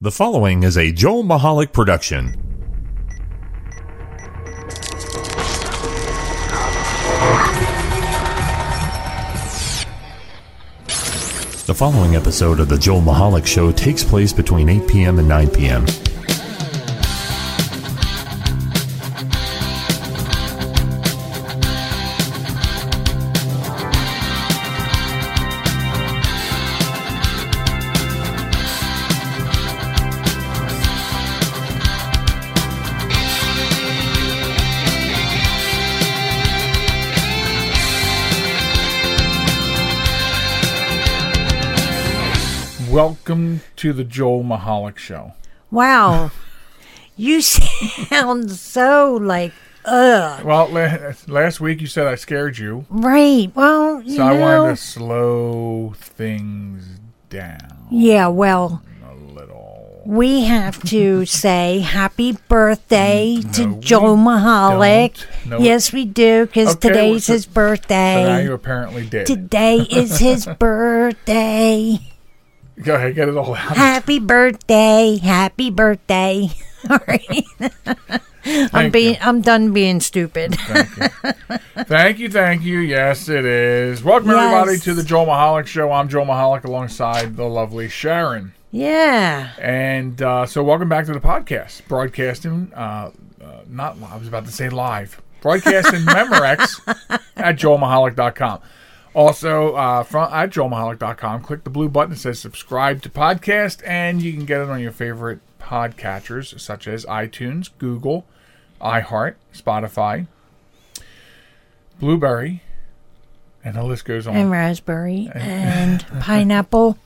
The following is a Joel Michalec production. The following episode of The Joel Michalec Show takes place between 8 p.m. and 9 p.m. to the Joel Michalec Show. Wow. you sound so like, ugh. Well, last week you said I scared you, Right. Well, you so I know. wanted to slow things down Yeah, well, a little. we have to say happy birthday mm, to No, we Joe Michalec. No, yes, we do, because Okay, today's his So now birthday. you apparently did. Today is his birthday. Go ahead, get it all out. Happy birthday. Happy birthday. All right. I'm being you. I'm done being stupid. Thank you. thank you, thank you. Yes, it is. Welcome Yes. everybody to the Joel Michalec Show. I'm Joel Michalec alongside the lovely Sharon. Yeah. And uh, so, welcome back to the podcast. Broadcasting, uh, uh, not I was about to say live, broadcasting Memorex at joelmichalec.com. Also, uh, from at joelmichalec.com, click the blue button that says subscribe to podcast, and you can get it on your favorite podcatchers such as iTunes, Google, iHeart, Spotify, Blubrry, and the list goes on. and raspberry and pineapple.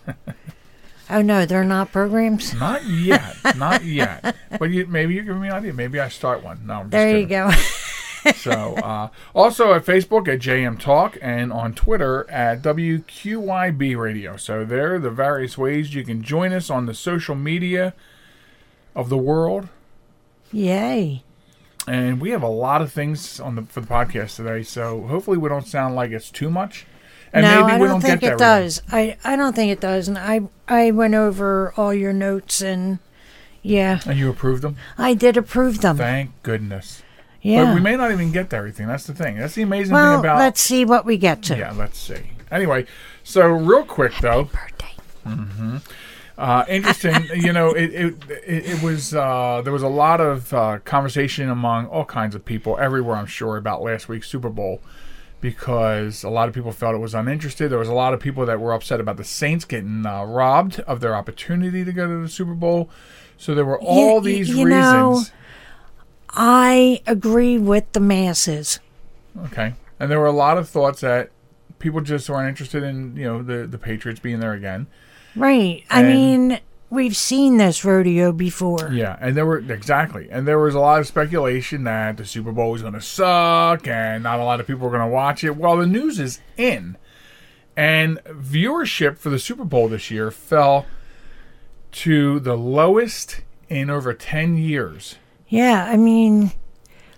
Oh no, they're not programs. Not yet, not yet. But you, maybe you're giving me an idea. Maybe I start one. No, I'm just There you go. So, uh, also at Facebook at JM Talk and on Twitter at WQYB Radio. So, there are the various ways you can join us on the social media of the world. Yay. And we have a lot of things on the for the podcast today. So, hopefully, we don't sound like it's too much. And no, maybe I we don't don't think get it does. I, I don't think it does. And I I went over all your notes and yeah, And you approved them? I did approve them. Thank goodness. Yeah. But we may not even get to everything. That's the thing. That's the amazing well, thing about. let's see what we get to. Yeah, let's see. Anyway, so real quick though, Birthday. Mm-hmm. uh, interesting. you know, it it, it, it was uh, there was a lot of uh, conversation among all kinds of people everywhere. I'm sure about last week's Super Bowl because a lot of people felt it was uninterested. There was a lot of people that were upset about the Saints getting uh, robbed of their opportunity to go to the Super Bowl. So there were all y- these you know- reasons. I agree with the masses. Okay. And there were a lot of thoughts that people just weren't interested in, you know, the, the Patriots being there again. Right. I mean, we've seen this rodeo before. Yeah, and there were exactly, and there was a lot of speculation that the Super Bowl was going to suck, and not a lot of people were going to watch it. Well, the news is in, and viewership for the Super Bowl this year fell to the lowest in over ten years. Yeah, I mean,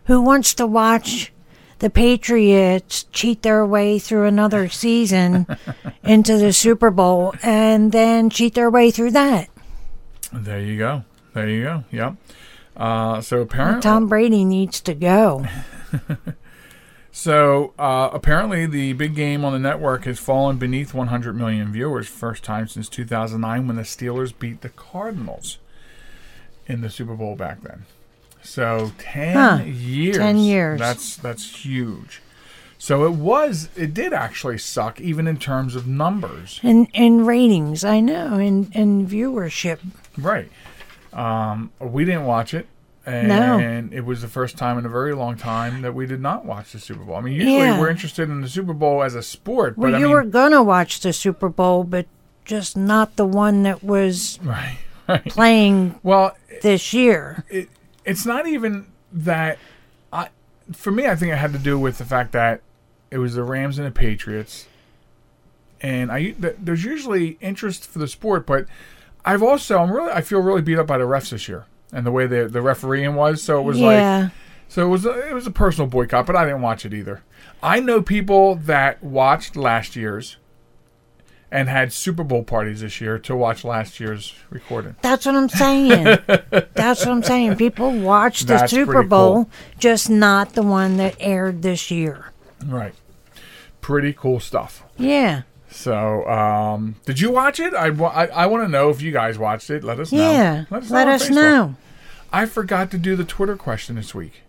who wants to watch the Patriots cheat their way through another season into the Super Bowl and then cheat their way through that? There you go. There you go. Yep. Uh, so apparently, Tom Brady needs to go. So uh, apparently, the big game on the network has fallen beneath 100 million viewers, first time since 2009 when the Steelers beat the Cardinals in the Super Bowl back then. So 10 Huh. years. 10 years. That's that's huge. So it was it did actually suck even in terms of numbers. and in ratings, I know, and in viewership. Right. Um, we didn't watch it. And No. it was the first time in a very long time that we did not watch the Super Bowl. I mean, usually Yeah. we're interested in the Super Bowl as a sport, Well, but I you mean, were gonna watch the Super Bowl, but just not the one that was right, right. playing Well, this year. it, it's not even that. I, for me, I think it had to do with the fact that it was the Rams and the Patriots, and I there's usually interest for the sport, but I've also I'm really I feel really beat up by the refs this year and the way the the refereeing was. So it was like yeah. So it was a, it was a personal boycott, but I didn't watch it either. I know people that watched last year's, and had Super Bowl parties this year to watch last year's recording. That's what I'm saying. That's what I'm saying. People watch the That's Super Bowl, cool. just not the one that aired this year. Right. Pretty cool stuff. Yeah. So, um, did you watch it? I, I, I want to know if you guys watched it. Let us know. Yeah. Let us Let know. us know. I forgot to do the Twitter question this week.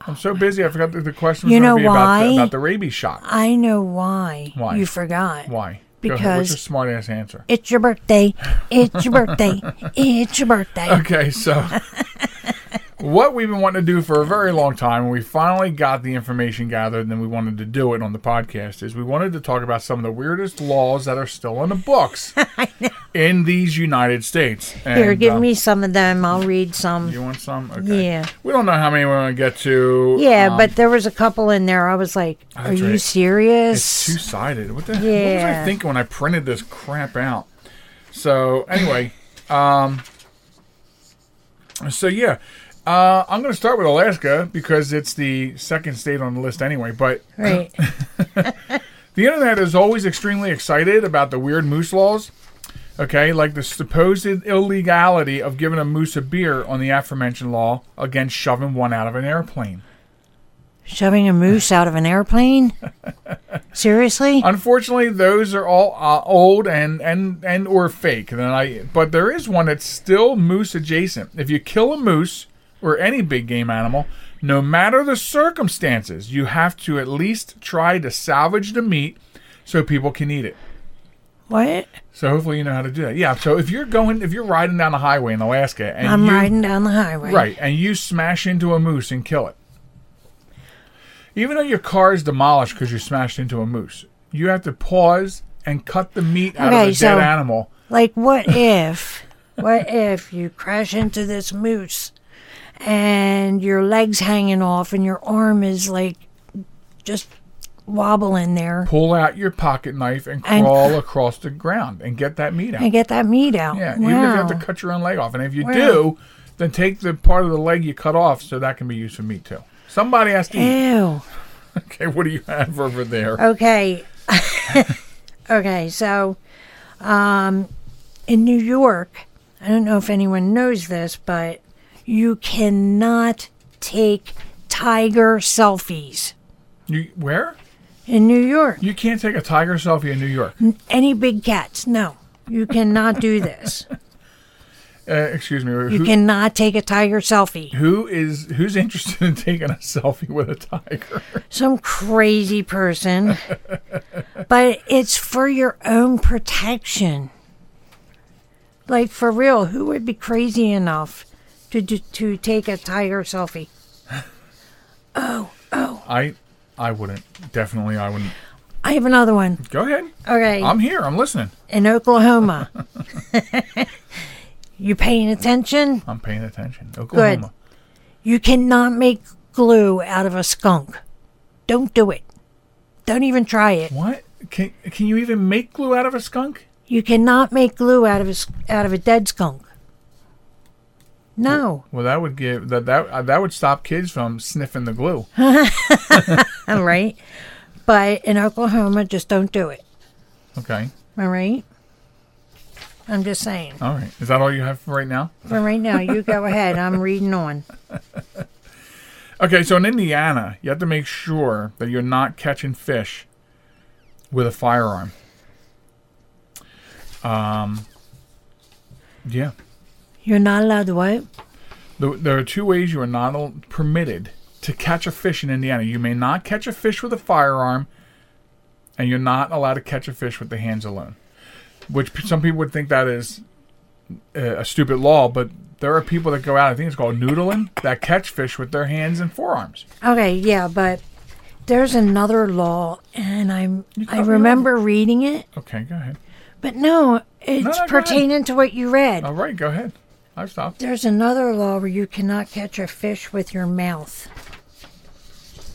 I'm so busy. I forgot that the question was You know be about the, why? about the rabies shot. I know why, Why? you forgot. Why? Go ahead. What's Because- your smart ass answer? It's your birthday. It's your birthday. It's your birthday. Okay, so what we've been wanting to do for a very long time, and we finally got the information gathered, and then we wanted to do it on the podcast, is we wanted to talk about some of the weirdest laws that are still in the books in these United States. Here, give uh, me some of them. I'll read some. You want some? Okay. Yeah. We don't know how many we're going to get to. Yeah, Um, but there was a couple in there. I was like, "Are you right. serious?" It's two sided. What the? What was I Yeah. thinking when I printed this crap out? So anyway, um, so yeah, uh, I'm going to start with Alaska because it's the second state on the list anyway. But right. the internet is always extremely excited about the weird moose laws. Okay, like the supposed illegality of giving a moose a beer on the aforementioned law against shoving one out of an airplane. Shoving a moose out of an airplane? Seriously? Unfortunately, those are all uh, old and and and or fake. And I, but there is one that's still moose adjacent. If you kill a moose or any big game animal, no matter the circumstances, you have to at least try to salvage the meat so people can eat it. What? So hopefully you know how to do that. Yeah. So if you're going, if you're riding down the highway in Alaska and I'm you, riding down the highway. Right, and you smash into a moose and kill it. Even though your car is demolished because you smashed into a moose, you have to pause and cut the meat out of the so- dead animal. Like, what if, what if you crash into this moose and your leg's hanging off and your arm is like just wobbling there Pull out your pocket knife and And- crawl across the ground and get that meat out. and get that meat out? yeah, wow. even if you have to cut your own leg off, and if you Wow. do, then take the part of the leg you cut off so that can be used for meat too. Somebody has to eat. Ew. Okay, what do you have over there? Okay. okay, so um, in New York, I don't know if anyone knows this, but you cannot take tiger selfies You where? in New York. You can't take a tiger selfie in New York. Any big cats, no. You cannot do this. Uh, excuse me. You who, cannot take a tiger selfie. who is who's interested in taking a selfie with a tiger? Some crazy person. but it's for your own protection. Like for real, who would be crazy enough to do, to take a tiger selfie? Oh, oh. I I wouldn't. Definitely I wouldn't. I have another one. Go ahead. Okay, I'm here. I'm listening. in Oklahoma. you paying attention? I'm paying attention. Oklahoma. Good. You cannot make glue out of a skunk. Don't do it. Don't even try it. What? Can can you even make glue out of a skunk? You cannot make glue out of a, s- out of a dead skunk. No. Well, that would give that that uh, that would stop kids from sniffing the glue. All right. But in Oklahoma, just don't do it. Okay. All right. I'm just saying. All right. Is that all you have for right now? For right now, you go ahead. I'm reading on. Okay. So in Indiana, you have to make sure that you're not catching fish with a firearm. Um. Yeah. You're not allowed to what? There, there are two ways you are not permitted to catch a fish in Indiana. You may not catch a fish with a firearm, and you're not allowed to catch a fish with the hands alone. Which some people would think that is a, stupid law, but there are people that go out. I think it's called noodling that catch fish with their hands and forearms. Okay, yeah, but there's another law, and I'm I remember reading it, Okay, go ahead. but no, it's no, ahead. pertaining to what you read. All right, go ahead. I've stopped. There's another law where you cannot catch a fish with your mouth.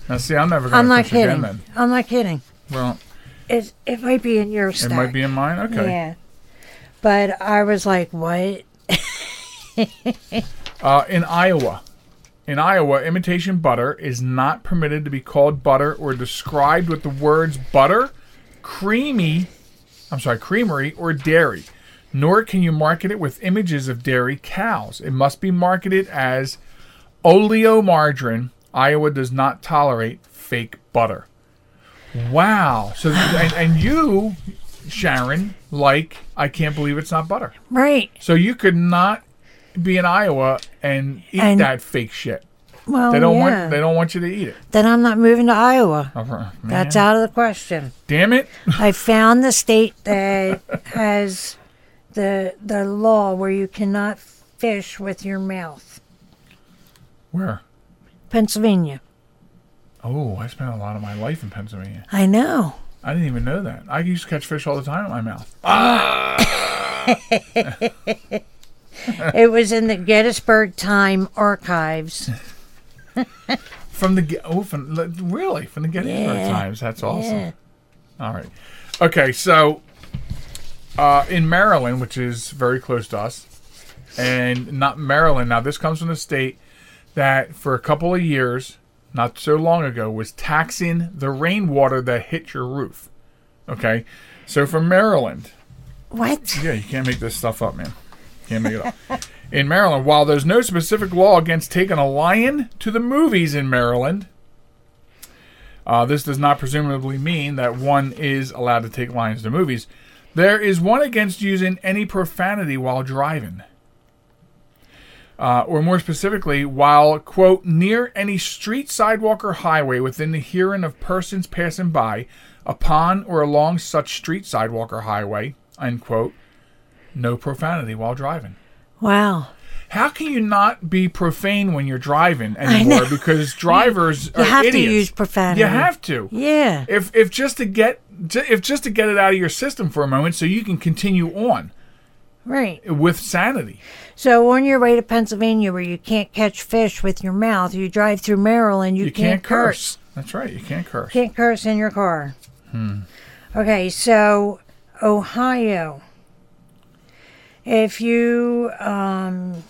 Now, see, I'm never I'm going to not fish kidding. again. Then, I'm not kidding. well, It it might be in your stack. it might be in mine. Okay. Yeah. But I was like, what? Uh, in Iowa, in Iowa, imitation butter is not permitted to be called butter or described with the words butter, creamy. I'm sorry, creamery or dairy. Nor can you market it with images of dairy cows. It must be marketed as oleomargarine. Iowa does not tolerate fake butter. Wow. So and, and you, Sharon, like I can't believe it's not butter. Right. So you could not be in Iowa and eat And- that fake shit. Well, They don't yeah. want they don't want you to eat it. then I'm not moving to Iowa. Oh, man. That's out of the question. Damn it. I found the state that has the the law where you cannot fish with your mouth. Where? Pennsylvania. Oh, I spent a lot of my life in Pennsylvania. I know. I didn't even know that. I used to catch fish all the time in my mouth. Ah! It was in the Gettysburg Time archives. From the oh, from really from the Gettysburg Yeah. Times. That's awesome. Yeah. All right. Okay, so uh, in Maryland, which is very close to us, and not Maryland. Now, this comes from the state that for a couple of years, not so long ago, was taxing the rainwater that hit your roof. Okay, so from Maryland, What? yeah, you can't make this stuff up, man. Can't make it up. In Maryland, while there's no specific law against taking a lion to the movies in Maryland, uh, this does not presumably mean that one is allowed to take lions to movies. There is one against using any profanity while driving. Uh, or more specifically, while, quote, near any street, sidewalk, or highway within the hearing of persons passing by, upon or along such street, sidewalk, or highway, unquote, no profanity while driving. Wow. How can you not be profane when you're driving anymore? Because drivers You are have to use profanity. You have to. Yeah. If if just to get if just to get it out of your system for a moment, so you can continue on Right. with sanity. So on your way to Pennsylvania where you can't catch fish with your mouth, you drive through Maryland, you, You, can't, curse. That's right. You can't curse. Can't curse in your car. Hmm. Okay, so Ohio. If you um,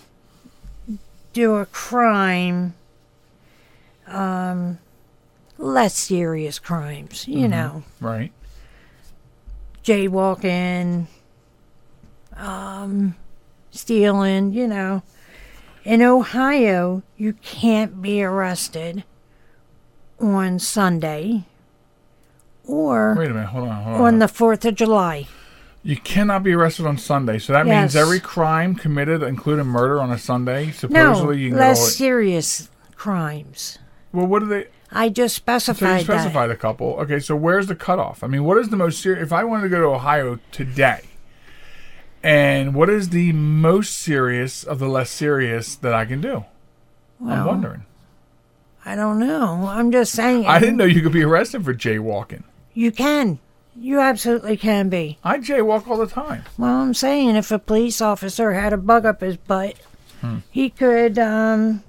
do a crime, um, less serious crimes, you know, Right. jaywalking, um, stealing, you know. In Ohio, you can't be arrested on Sunday or Wait a minute. Hold on. Hold on. on the 4th of July. You cannot be arrested on Sunday. So that means every crime committed, including murder, on a Sunday, No, supposedly you can go. less serious crimes. Well, what do they? I just specified. So you specified that. specified a couple. Okay, so where's the cutoff? I mean, what is the most serious? If I wanted to go to Ohio today, and what is the most serious of the less serious that I can do? I'm wondering. I don't know. I'm just saying. I didn't know you could be arrested for jaywalking. You can. You absolutely can be. I jaywalk all the time. Well, I'm saying if a police officer had a bug up his butt, Hmm. he could, um,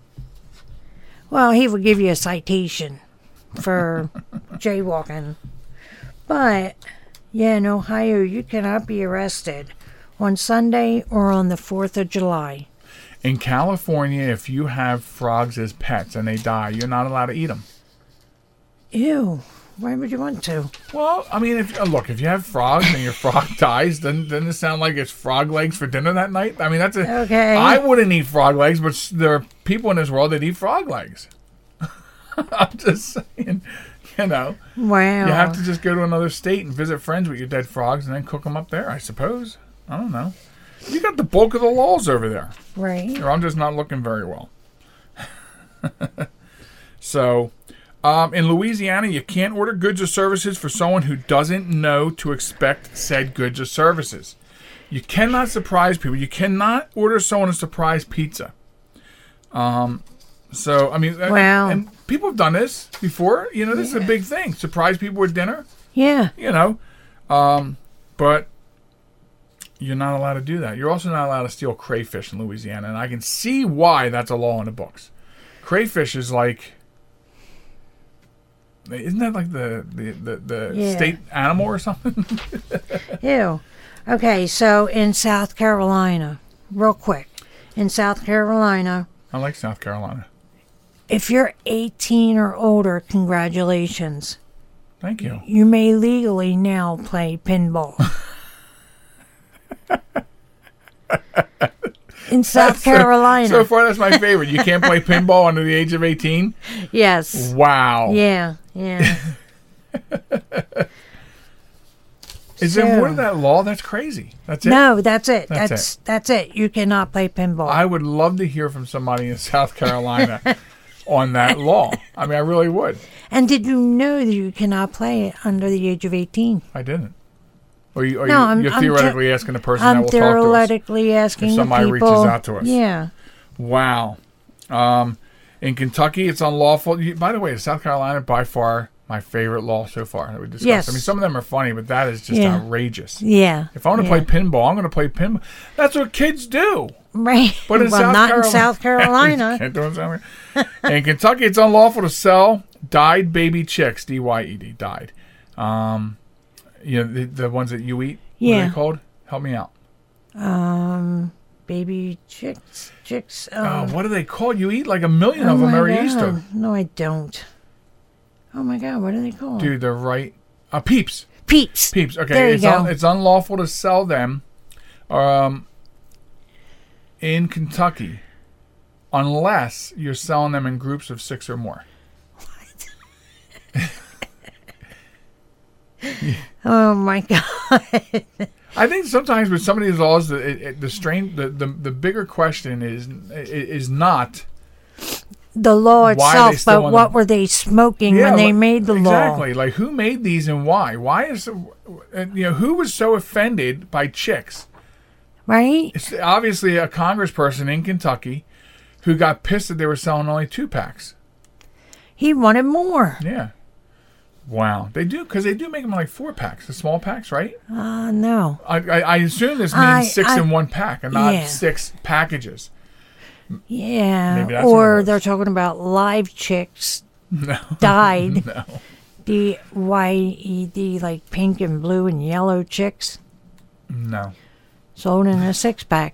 well, he would give you a citation for jaywalking. But, yeah, in Ohio, you cannot be arrested on Sunday or on the 4th of July. In California, if you have frogs as pets and they die, you're not allowed to eat them. Ew. Why would you want to? Well, I mean, if uh, look, if you have frogs and your frog dies, then doesn't it sound like it's frog legs for dinner that night? I mean, that's a. Okay. I wouldn't eat frog legs, but there are people in this world that eat frog legs. I'm just saying, you know, Wow. you have to just go to another state and visit friends with your dead frogs and then cook them up there. I suppose. I don't know. You got the bulk of the laws over there. Right. Or I'm just not looking very well. so, um, in Louisiana, you can't order goods or services for someone who doesn't know to expect said goods or services. You cannot surprise people. You cannot order someone a surprise pizza. Um, so I mean, Wow. and people have done this before. You know, this is a big thing. Surprise people with dinner. Yeah. You know, um, but you're not allowed to do that. You're also not allowed to steal crayfish in Louisiana, and I can see why that's a law in the books. Crayfish is like, isn't that like the the the, the yeah. state animal or something? Ew. Okay, so in South Carolina, real quick, in South Carolina. I like South Carolina. If you're 18 or older, congratulations. Thank you. You may legally now play pinball. in South Carolina. So, far, that's my favorite. You can't play pinball under the age of 18? yes. Wow. Yeah. Yeah. Is there more to that law? That's crazy. That's it. no, that's it. That's That's that's, it. You cannot play pinball. I would love to hear from somebody in South Carolina on that law. I mean, I really would. and did you know that you cannot play it under the age of eighteen? I didn't. Or you, or No, you, I'm- you're I'm theoretically asking the person that I'm will talk to us. theoretically asking If somebody reaches out to us. Yeah. Wow. Um, in Kentucky, it's unlawful. You, by the way, South Carolina, by far, my favorite law so far that we discussed. Yes. I mean, some of them are funny, but that is just Yeah. outrageous. Yeah. If I want to yeah. play pinball, I'm going to play pinball. That's what kids do. Right. But in well, South not Carolina, in South Carolina. Can't do it in South Carolina. in Kentucky, it's unlawful to sell dyed baby chicks. D Y E D, dyed. Um, you know the, the ones that you eat. What are Yeah. they called? Help me out. um, baby chicks, chicks. Um, Uh, what are they called? You eat like a million oh of them every God. Easter. No, I don't. Oh my God, what are they called? Dude, they're right. Uh, peeps. Peeps. Peeps. Okay, There you it's, go. un- it's unlawful to sell them um, in Kentucky unless you're selling them in groups of six or more. Oh my God. I think sometimes with some of these laws, the, it, it, the strain, the, the the bigger question is is not The law itself, but what were they smoking when they made the law exactly like who made these and why? Why is uh, you know who was so offended by chicks? Right? It's obviously a congressperson in Kentucky who got pissed that they were selling only two packs. He wanted more. Yeah. Wow, they do because they do make them like four packs, the small packs, right? Uh, no. I, I, I assume this means I- six I- in one pack and not Yeah. six packages. Yeah. Maybe that's or they're talking about live chicks No, died. no. D Y E D, like pink and blue and yellow chicks No. sold in a six pack.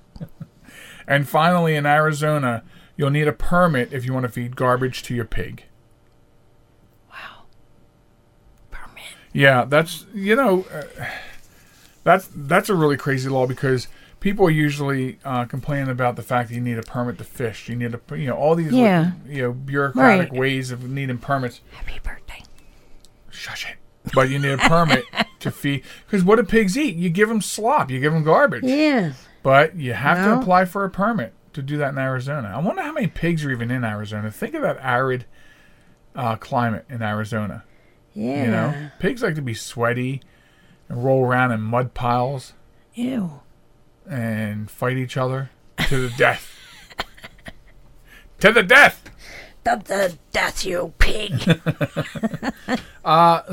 And finally, in Arizona, you'll need a permit if you want to feed garbage to your pig. Permit. Yeah, that's you know, uh, that's that's a really crazy law because people usually uh, complain about the fact that you need a permit to fish. You need a you know all these like, you know bureaucratic Right. ways of needing permits. Happy birthday. Shush it. But you need a permit to feed because what do pigs eat? You give them slop. You give them garbage. Yeah. But you have to apply for a permit to do that in Arizona. I wonder how many pigs are even in Arizona. Think of that arid uh, climate in Arizona. Yeah. You know, pigs like to be sweaty and roll around in mud piles Ew. and fight each other to the death. to the death. The, the death, you pig.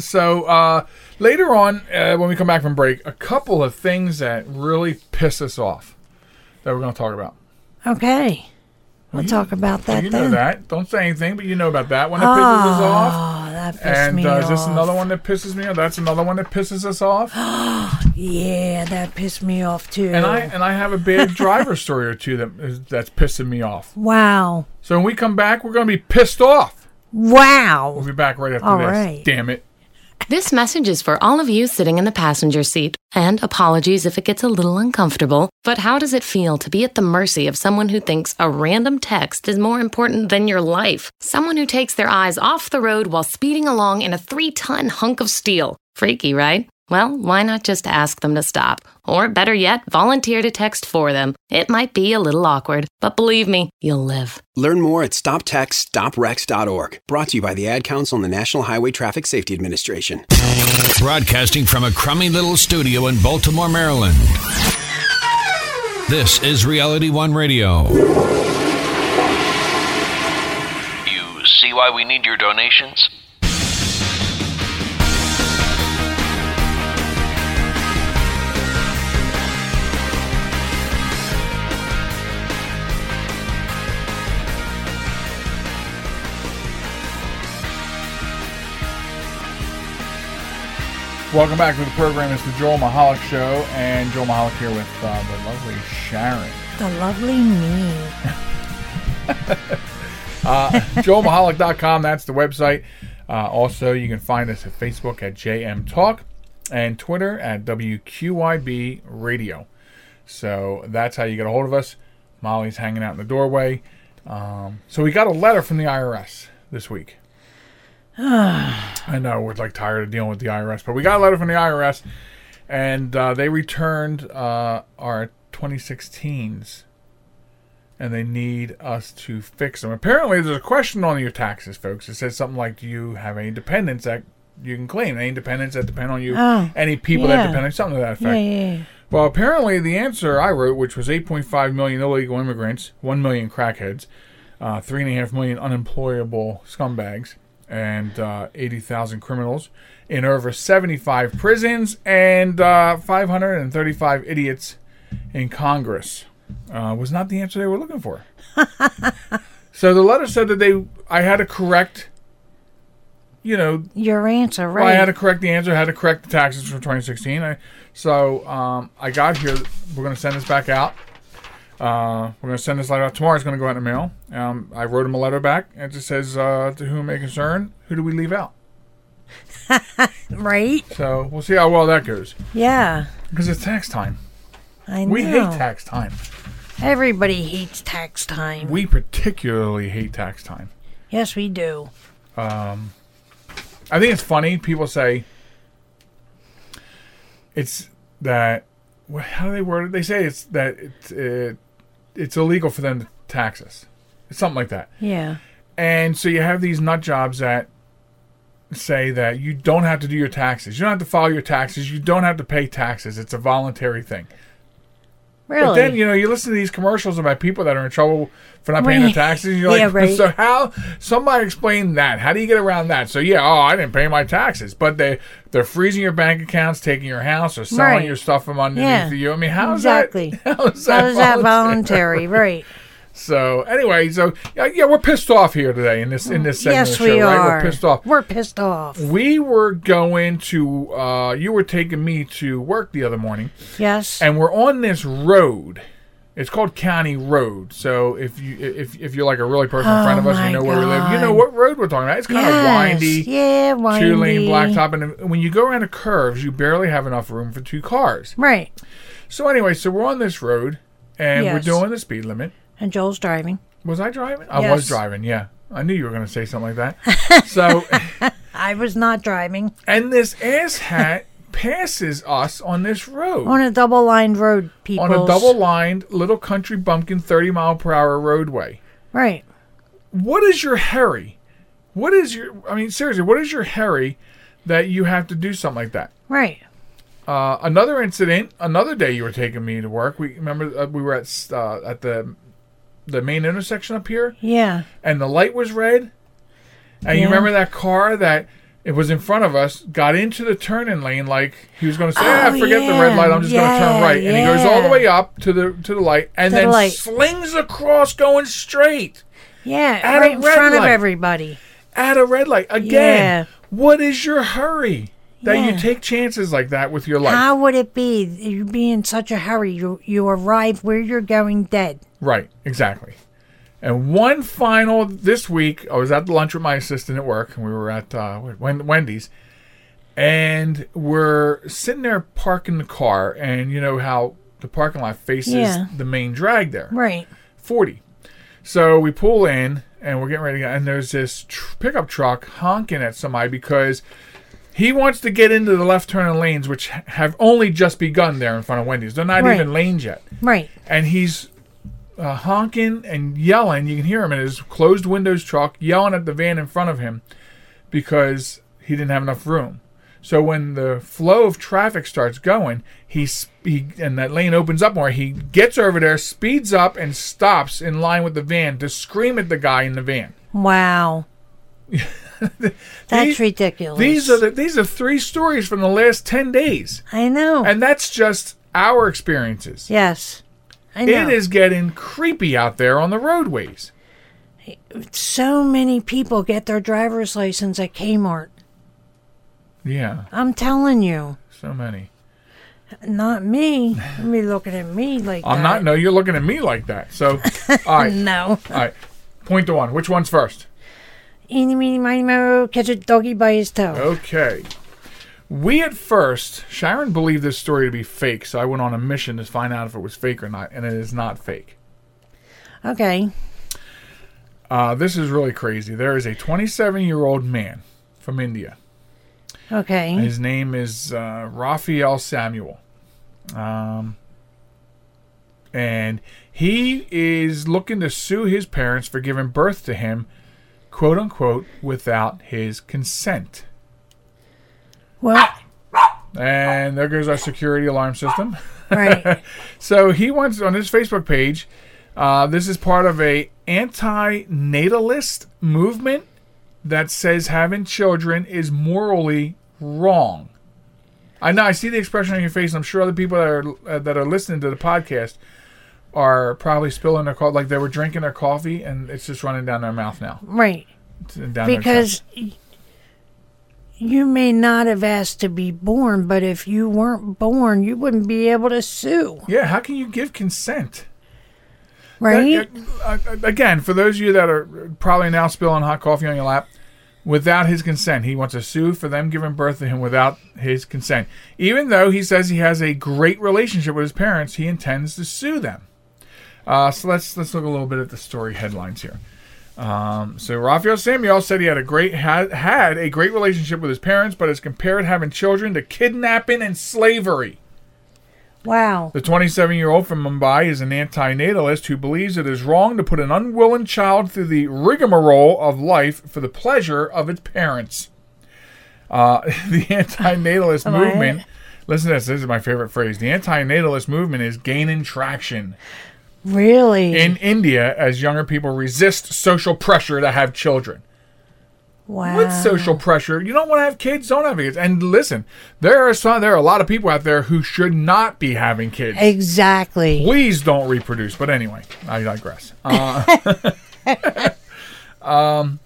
So uh, later on, uh, when we come back from break, a couple of things that really piss us off that we're going to talk about. okay. We'll you- talk about Well, that you then. know that. Don't say anything, but you know about that When that pisses us off. That pissed And me uh, off. is this another one that pisses me off? That's another one that pisses us off. Yeah, that pissed me off too. And I and I have a bad driver story or two that is, that's pissing me off. wow. So when we come back, we're going to be pissed off. Wow. We'll be back right after All this. right. Damn it. This message is for all of you sitting in the passenger seat. And apologies if it gets a little uncomfortable. But how does it feel to be at the mercy of someone who thinks a random text is more important than your life? Someone who takes their eyes off the road while speeding along in a three ton hunk of steel. Freaky, right? Well, why not just ask them to stop? Or better yet, volunteer to text for them. It might be a little awkward, but believe me, you'll live. Learn more at stoptextsstopwrecks.org. Brought to you by the Ad Council and the National Highway Traffic Safety Administration. Broadcasting from a crummy little studio in Baltimore, Maryland. This is Reality One Radio. You see why we need your donations? Welcome back to the program. It's the Joel Michalec Show, and Joel Michalec here with uh, the lovely Sharon. The lovely me. JoelMichalec.com, that's the website. Uh, also, you can find us at Facebook at JM Talk and Twitter at WQYB Radio. So that's how you get a hold of us. Molly's hanging out in the doorway. Um, so we got a letter from the IRS this week. I know we're like tired of dealing with the IRS, but we got a letter from the IRS, and uh, they returned uh, our 2016s, and they need us to fix them. Apparently, there's a question on your taxes, folks. It says something like, "Do you have any dependents that you can claim? Any dependents that depend on you? Oh, any people that depend on something to that effect?" Yeah, yeah, yeah. Well, apparently the answer I wrote, which was 8.5 million illegal immigrants, 1 million crackheads, uh, 3.5 million unemployable scumbags, and uh, 80,000 criminals in over 75 prisons, and uh, 535 idiots in Congress, uh, was not the answer they were looking for. so the letter said that they, I had to correct, you know, Your answer, right? I had to correct the answer. I had to correct the taxes for 2016. I, so um, I got here. We're going to send this back out. Uh, we're going to send this letter out tomorrow. It's going to go out in the mail. Um, I wrote him a letter back. It just says, uh, "To whom may concern, who do we leave out?" right? So we'll see how well that goes Yeah, because it's tax time. I know. We hate tax time. Everybody hates tax time. We particularly hate tax time. yes, we do. I think it's funny. People say it's that. How do they word it? They say it's that it's uh, it's illegal for them to tax us. It's something like that. Yeah. And so you have these nut jobs that say that you don't have to do your taxes. You don't have to file your taxes. You don't have to pay taxes. It's a voluntary thing. Really? But then you know you listen to these commercials about people that are in trouble for not paying their taxes. And you're like, Yeah, right. so how? Somebody explain that. How do you get around that? So yeah, oh, I didn't pay my taxes, but they they're freezing your bank accounts, taking your house, or selling Right. your stuff from underneath Yeah. you. I mean, how is exactly. that? How is that, How is that voluntary? right. So anyway, so yeah, yeah, we're pissed off here today in this in this segment yes, of the show, we right? are. We're pissed off. We're pissed off. We were going to. uh You were taking me to work the other morning, Yes. and we're on this road. It's called County Road. So if you if if you're like a really personal Oh friend of us, you know where we live. You know what road we're talking about. It's kind yes. of windy, Yeah, windy. two lane blacktop, and when you go around the curves, you barely have enough room for two cars. Right. So anyway, so we're on this road, and we're doing the speed limit. And Joel's driving. Was I driving? I was driving. Yeah, I knew you were going to say something like that. so, I was not driving. and this asshat passes us on this road On a double lined road, people. on a double lined little country bumpkin 30 mile per hour roadway. Right. What is your hurry? What is your, I mean, seriously, what is your hurry that you have to do something like that? Right. Uh, another incident, another day you were taking me to work. We remember uh, we were at uh, at the the main intersection up here, Yeah. and the light was red. And you remember that car that it was in front of us got into the turning lane like he was going to say, "Ah, Oh, forget the red light. I'm just going to turn right." And he goes all the way up to the to the light, and To the then light. slings across going straight Yeah. At a right in front of everybody. at a red light again. Yeah. What is your hurry that you take chances like that with your life? How would it be? You'd be in such a hurry. You you arrive where you're going dead. Right, exactly. And one final this week, I was at the lunch with my assistant at work, and we were at uh, Wendy's, and we're sitting there parking the car, and you know how the parking lot faces Yeah. the main drag there, Right. forty. So we pull in, and we're getting ready to go, and there's this tr- pickup truck honking at somebody because. He wants to get into the left turning lanes, which have only just begun there in front of Wendy's. They're not Right. even lanes yet Right. and he's uh, honking and yelling. You can hear him in his closed windows truck yelling at the van in front of him because he didn't have enough room. So when the flow of traffic starts going, he, he and that lane opens up more. He gets over there, speeds up, and stops in line with the van to scream at the guy in the van. Wow. That's These- ridiculous. These are the, these are three stories from the last ten days, I know. and that's just our experiences. yes. I know. It is getting creepy out there on the roadways. So many people get their driver's license at Kmart. Yeah, I'm telling you. so many. Not me. Be looking at me like I'm that. not. No, you're looking at me like that. So, all right, No. all right. Point to one. Which one's first? Eeny, meeny, miny, mo, catch a doggy by his toe. Okay. We at first, Sharon believed this story to be fake, so I went on a mission to find out if it was fake or not, and it is not fake. Okay. Uh, this is really crazy. There is a 27 year old man from India. Okay. His name is uh, Raphael Samuel. Um, and he is looking to sue his parents for giving birth to him, quote unquote, without his consent. Well, And there goes our security alarm system. right. So he wants on his Facebook page. Uh, this is part of a anti-natalist movement that says having children is morally wrong. I know I see the expression on your face. And I'm sure other people that are uh, that are listening to the podcast are probably spilling their coffee, like they were drinking their coffee and it's just running down their mouth now. Right. Because you may not have asked to be born, but if you weren't born, you wouldn't be able to sue. yeah. How can you give consent? Right? Uh, uh, again, for those of you that are probably now spilling hot coffee on your lap, without his consent, he wants to sue for them giving birth to him without his consent. Even though he says he has a great relationship with his parents, he intends to sue them. Uh, so let's let's look a little bit at the story headlines here. Um, so Raphael Samuel said he had a great had, had a great relationship with his parents, but has compared having children to kidnapping and slavery. Wow. The 27 year old from Mumbai is an anti natalist who believes it is wrong to put an unwilling child through the rigmarole of life for the pleasure of its parents. Uh, the anti natalist movement, listen to this, this is my favorite phrase. The anti natalist movement is gaining traction Really? in India as younger people resist social pressure to have children. wow. What social pressure? You don't want to have kids, don't have kids. And listen, there are some, there are a lot of people out there who should not be having kids. Exactly. Please don't reproduce. But anyway, I digress. Uh, um,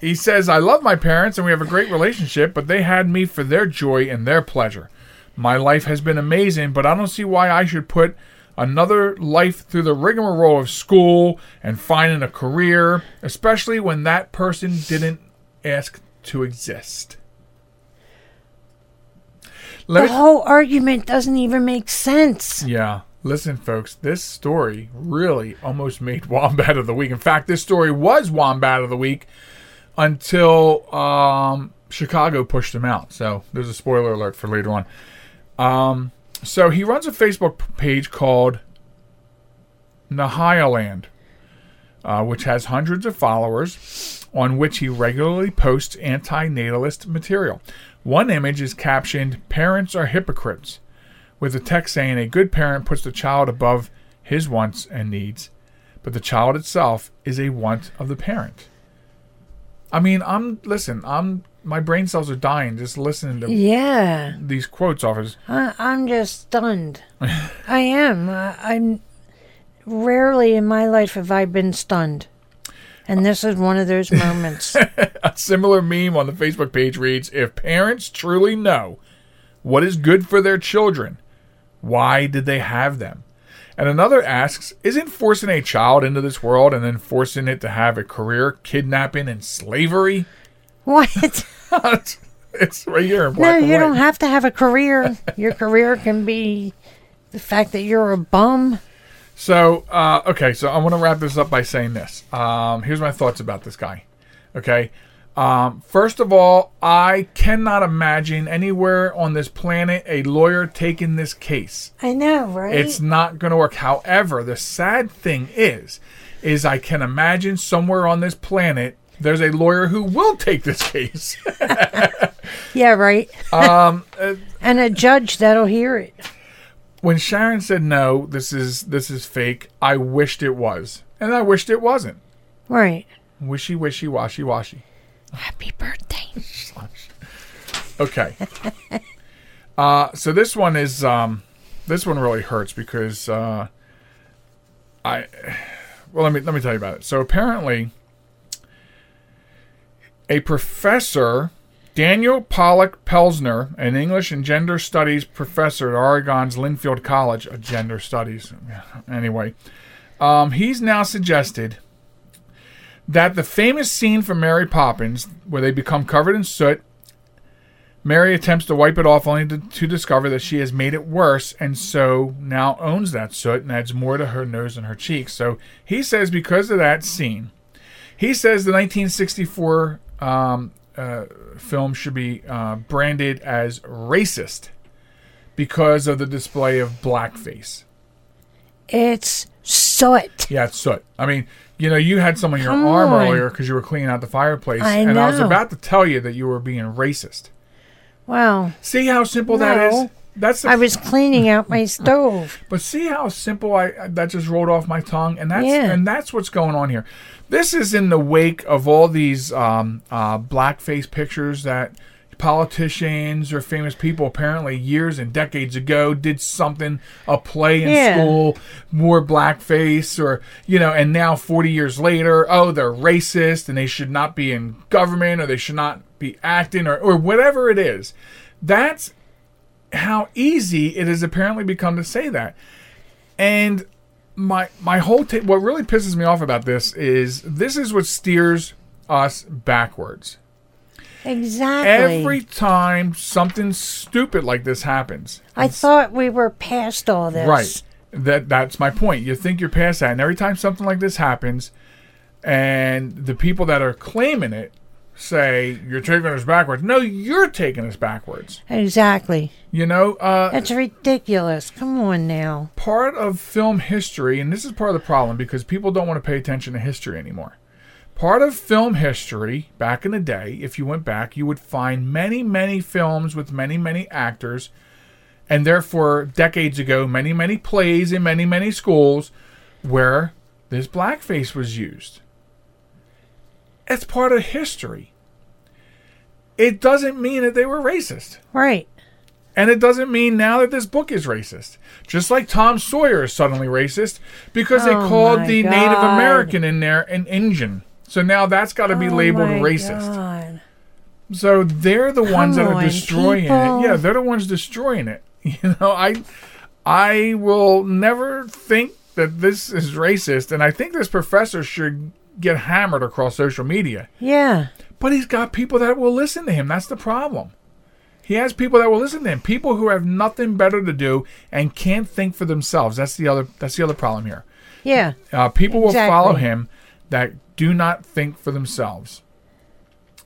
he says, I love my parents and we have a great relationship, but they had me for their joy and their pleasure. My life has been amazing, but I don't see why I should put another life through the rigmarole of school and finding a career, especially when that person didn't ask to exist. Let The whole argument doesn't even make sense. Yeah. Listen, folks, this story really almost made Wombat of the Week. In fact, this story was Wombat of the Week until um, Chicago pushed him out. So there's a spoiler alert for later on. Um, so he runs a Facebook page called Nihilanand, uh, which has hundreds of followers, on which he regularly posts anti natalist material. One image is captioned, Parents are hypocrites with the text saying a good parent puts the child above his wants and needs, but the child itself is a want of the parent. I mean, I'm listen, I'm my brain cells are dying just listening to Yeah. these quotes off his I, I'm just stunned. I am. I, I'm rarely in my life have I been stunned. And this is one of those moments. a similar meme on the Facebook page reads If parents truly know what is good for their children, why did they have them? And another asks Isn't forcing a child into this world and then forcing it to have a career kidnapping and slavery? what? it's right here in No, black and you don't have to have a career. Your career can be the fact that you're a bum. So, uh, okay, so I want to wrap this up by saying this. Um, here's my thoughts about this guy. Okay. Um, first of all, I cannot imagine anywhere on this planet a lawyer taking this case. I know, right? It's not going to work. However, the sad thing is, is I can imagine somewhere on this planet there's a lawyer who will take this case. yeah, right. um, uh, And a judge that'll hear it. when Sharon said no, this is this is fake. I wished it was, and I wished it wasn't. Right. Wishy wishy washy washy. Happy birthday. Okay. uh, so this one is um, this one really hurts because uh, I well let me let me tell you about it. So apparently, a professor, Daniel Pollack Pelzner, an English and gender studies professor at Oregon's Linfield College of Gender Studies. Anyway, um, he's now suggested that the famous scene from Mary Poppins, where they become covered in soot, Mary attempts to wipe it off only to, to discover that she has made it worse and so now owns that soot and adds more to her nose and her cheeks. So he says because of that scene, he says the 1964 um, uh, film should be uh, branded as racist because of the display of blackface. It's soot. Yeah, it's soot. I mean, you know, you had some on your Come arm on. earlier because you were cleaning out the fireplace, I and I was know. about to tell you that you were being racist. Wow. See how simple that is. No. That's the I was cleaning out my stove. But see how simple I that just rolled off my tongue, and that's Yeah. and that's what's going on here. This is in the wake of all these um, uh, blackface pictures that politicians or famous people apparently years and decades ago did something a play in Yeah. school wore blackface or you know and now 40 years later oh they're racist and they should not be in government or they should not be acting or, or whatever it is that's how easy it has apparently become to say that and my my whole ta- what really pisses me off about this is this is what steers us backwards. Exactly. Every time something stupid like this happens, I thought we were past all this. right? That that's my point. You think you're past that, and every time something like this happens, and the people that are claiming it say you're taking us backwards. No, you're taking us backwards. Exactly. You know, uh, That's ridiculous. Come on now. part of film history, and this is part of the problem because people don't want to pay attention to history anymore. Part of film history, back in the day, if you went back, you would find many, many films with many, many actors, and therefore, decades ago, many, many plays in many, many schools where this blackface was used. It's part of history. It doesn't mean that they were racist. Right. And it doesn't mean now that this book is racist. Just like Tom Sawyer is suddenly racist because they Oh called my the Native American in there an Indian. So now that's got to be Oh labeled racist. God. So they're the ones that Come are destroying people. it. Yeah, they're the ones destroying it. You know, I I will never think that this is racist and I think this professor should get hammered across social media. Yeah. But he's got people that will listen to him. That's the problem. He has people that will listen to him. People who have nothing better to do and can't think for themselves. That's the other. That's the other problem here. Yeah. Uh, people will follow him that do not think for themselves.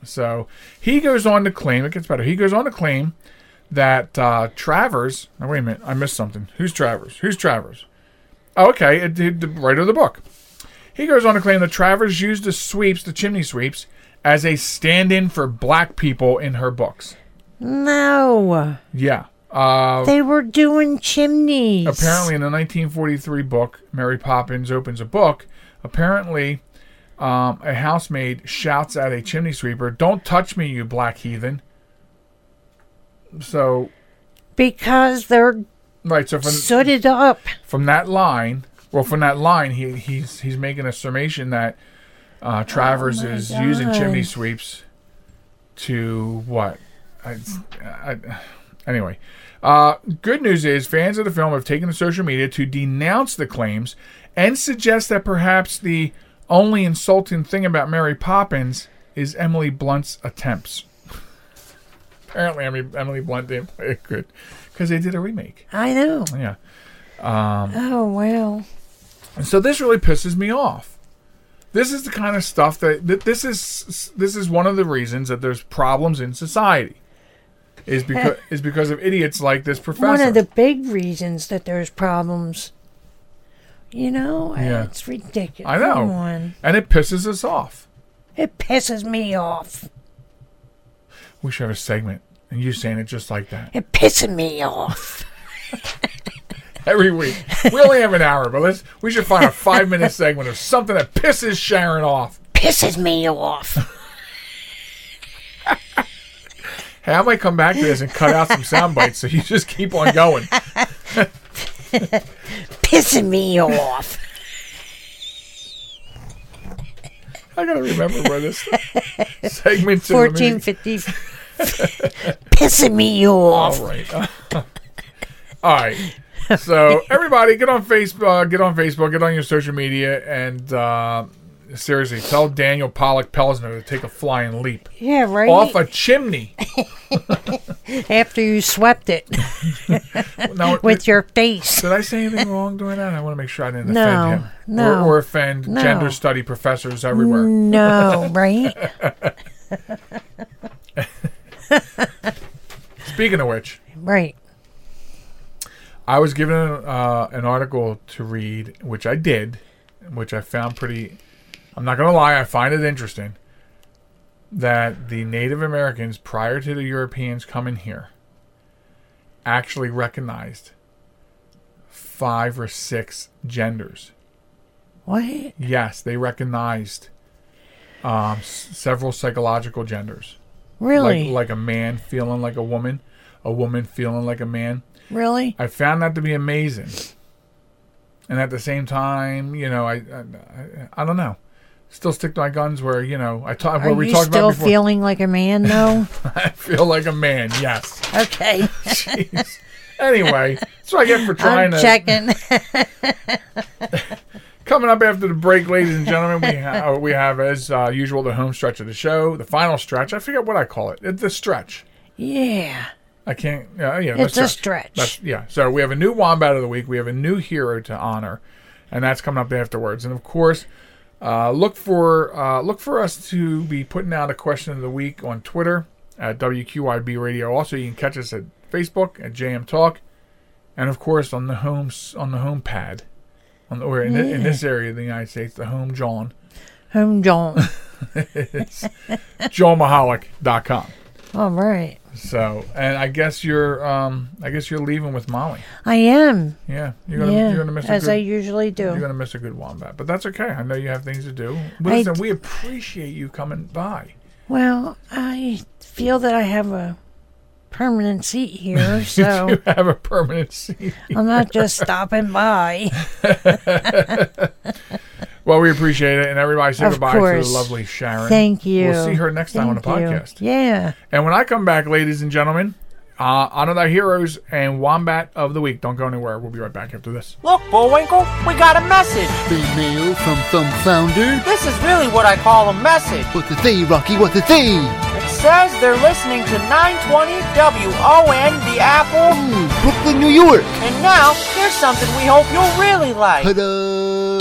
So he goes on to claim. It gets better. He goes on to claim that uh, Travers. Oh, wait a minute. I missed something. Who's Travers? Who's Travers? Oh, okay. It, it- the writer of the book. He goes on to claim that Travers used the sweeps, the chimney sweeps, as a stand-in for black people in her books. No. Yeah. Uh, They were doing chimneys. apparently, in the 1943 book, Mary Poppins opens a book. Apparently, um, a housemaid shouts at a chimney sweeper, "Don't touch me, you black heathen!" So, Because they're right. So from sooted up. from that line, well, from that line, he he's he's making a summation that uh, Travers is using chimney sweeps to what? I, I, anyway, uh, good news is fans of the film have taken to social media to denounce the claims and suggest that perhaps the only insulting thing about Mary Poppins is Emily Blunt's attempts. Apparently, Emily, Emily Blunt didn't play it good because they did a remake. I know. Yeah. Oh, well. And so this really pisses me off. This is the kind of stuff that, that this is this is one of the reasons that there's problems in society. Is because is because of idiots like this professor. One of the big reasons that there's problems. You know, Yeah. it's ridiculous. I know. And it pisses us off. It pisses me off. We should have a segment and you saying it just like that It pisses me off. every week. We only have an hour, but let's we should find a five minute segment of something that pisses Sharon off. pisses me off. Hey, I might come back to this and cut out some sound bites so you just keep on going. pissing me off. I gotta remember where this. Let me- 1450. pissing me off. All right. All right. So everybody, get on Facebook. Get on Facebook. Get on your social media, and uh, seriously, tell Daniel Pollack Pelzner to take a flying leap Yeah, right. off a chimney. After you swept it Now, with your face. Did I say anything wrong doing that? I want to make sure I didn't No, offend him. no, Or, or offend no. gender study professors everywhere. No, right? Speaking of which, Right. I was given uh, an article to read, which I did, which I found pretty. I'm not going to lie, I find it interesting that the Native Americans, prior to the Europeans coming here, actually recognized five or six genders. What? Yes, they recognized um, s- several psychological genders. Really? Like, like a man feeling like a woman, a woman feeling like a man. Really? I found that to be amazing. And at the same time, you know, I I, I, don't know. Still stick to my guns where, you know, I talk Are what we you talked still about before. feeling like a man, though? I feel like a man, yes. okay. Jeez. anyway, that's what I get for trying I'm to checking. Coming up after the break, ladies and gentlemen, we ha- we have as uh, usual the home stretch of the show, the final stretch. I forget what I call it. It's the stretch. yeah. I can't. Uh, yeah, the It's a stretch. That's, yeah. So we have a new wombat of the week. We have a new hero to honor, and that's coming up afterwards. And of course, uh, look for uh, look for us to be putting out a question of the week on Twitter at WQIB Radio. Also, you can catch us at Facebook at JM Talk, and of course on the home on the home pad, on the, or in, thi- in this area of the United States, the home John, Home John. JoelMichalec.com. All right. So, and I guess you're um I guess you're leaving with Molly. I am. Yeah, you're gonna yeah. you're gonna miss a as good, I usually do. you're gonna miss a good wombat, but that's okay. I know you have things to do. Listen, d- we appreciate you coming by. Well, I feel that I have a permanent seat here, so you have a permanent seat. I'm not just stopping by. Well, we appreciate it, and everybody say Of goodbye to the lovely Sharon. Thank you. We'll see her next time on the Thank you. podcast. Yeah. And when I come back, ladies and gentlemen, uh, honor thy heroes and wombat of the week. Don't go anywhere. We'll be right back after this. Look, Bullwinkle, we got a message. The mail from some founder. This is really what I call a message. What's the say, Rocky? What's the say? It says they're listening to 920 WON, the Apple. Hmm, Brooklyn, New York. And now, here's something we hope you'll really like. Ta-da!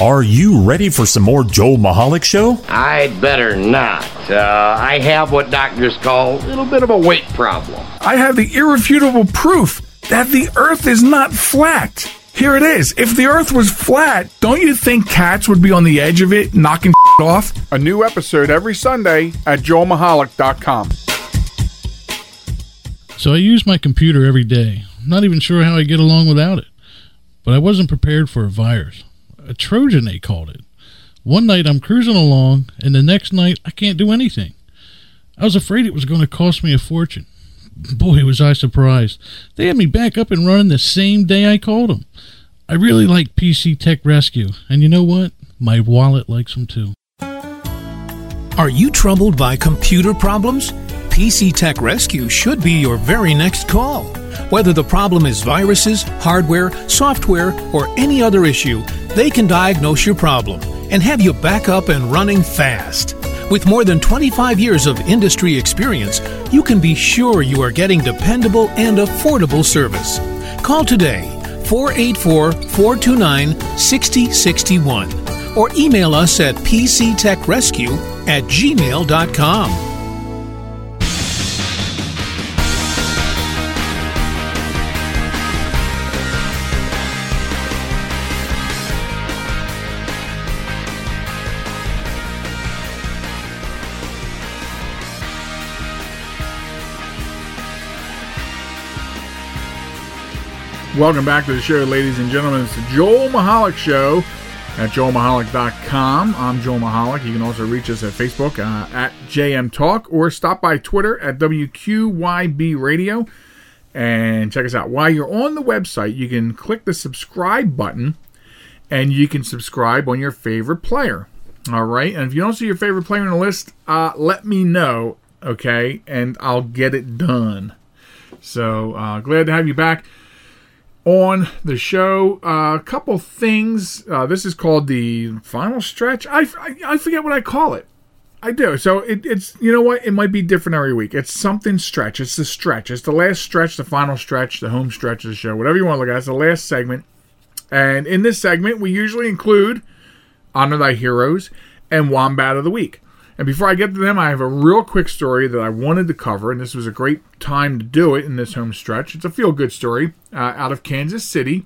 Are you ready for some more Joel Michalec Show? I'd better not. Uh, I have what doctors call a little bit of a weight problem. I have the irrefutable proof that the earth is not flat. Here it is. If the earth was flat, don't you think cats would be on the edge of it, knocking off? A new episode every Sunday at joelmichalec.com. So I use my computer every day. I'm not even sure how I get along without it. But I wasn't prepared for a virus. A Trojan, they called it. One night I'm cruising along, and the next night I can't do anything. I was afraid it was going to cost me a fortune. Boy, was I surprised. They had me back up and running the same day I called them. I really like PC Tech Rescue, and you know what? My wallet likes them too. Are you troubled by computer problems? PC Tech Rescue should be your very next call. Whether the problem is viruses, hardware, software, or any other issue, they can diagnose your problem and have you back up and running fast. With more than 25 years of industry experience, you can be sure you are getting dependable and affordable service. Call today 484 429 6061 or email us at pctechrescue at gmail.com. Welcome back to the show, ladies and gentlemen. It's the Joel Michalec Show at joelmichalec.com. I'm Joel Michalec. You can also reach us at Facebook uh, at JM Talk or stop by Twitter at WQYB Radio and check us out. While you're on the website, you can click the subscribe button and you can subscribe on your favorite player. All right. And if you don't see your favorite player in the list, uh, let me know, okay? And I'll get it done. So uh, glad to have you back on the show. A couple things. Uh, this is called the final stretch. I, I, I forget what I call it. I do. So it, it's you know what? It might be different every week. It's something stretch. It's the stretch. It's the last stretch, the final stretch, the home stretch of the show, whatever you want to look at. It's the last segment. And in this segment, we usually include Honor Thy Heroes and Wombat of the Week. And before I get to them, I have a real quick story that I wanted to cover, and this was a great time to do it in this home stretch. It's a feel good story uh, out of Kansas City.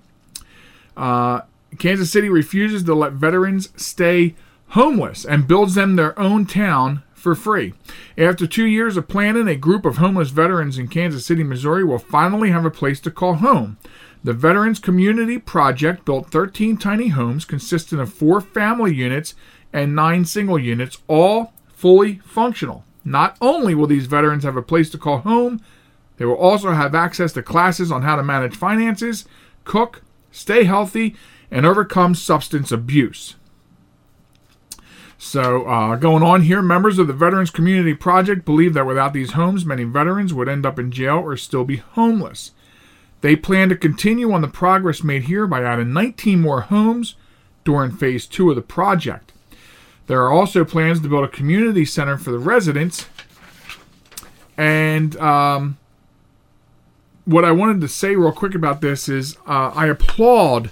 Uh, Kansas City refuses to let veterans stay homeless and builds them their own town for free. After two years of planning, a group of homeless veterans in Kansas City, Missouri will finally have a place to call home. The Veterans Community Project built 13 tiny homes consisting of four family units and nine single units, all fully functional. Not only will these veterans have a place to call home, they will also have access to classes on how to manage finances, cook, stay healthy, and overcome substance abuse. So, uh, going on here, members of the Veterans Community Project believe that without these homes, many veterans would end up in jail or still be homeless. They plan to continue on the progress made here by adding 19 more homes during phase two of the project. There are also plans to build a community center for the residents. And um, what I wanted to say real quick about this is uh, I applaud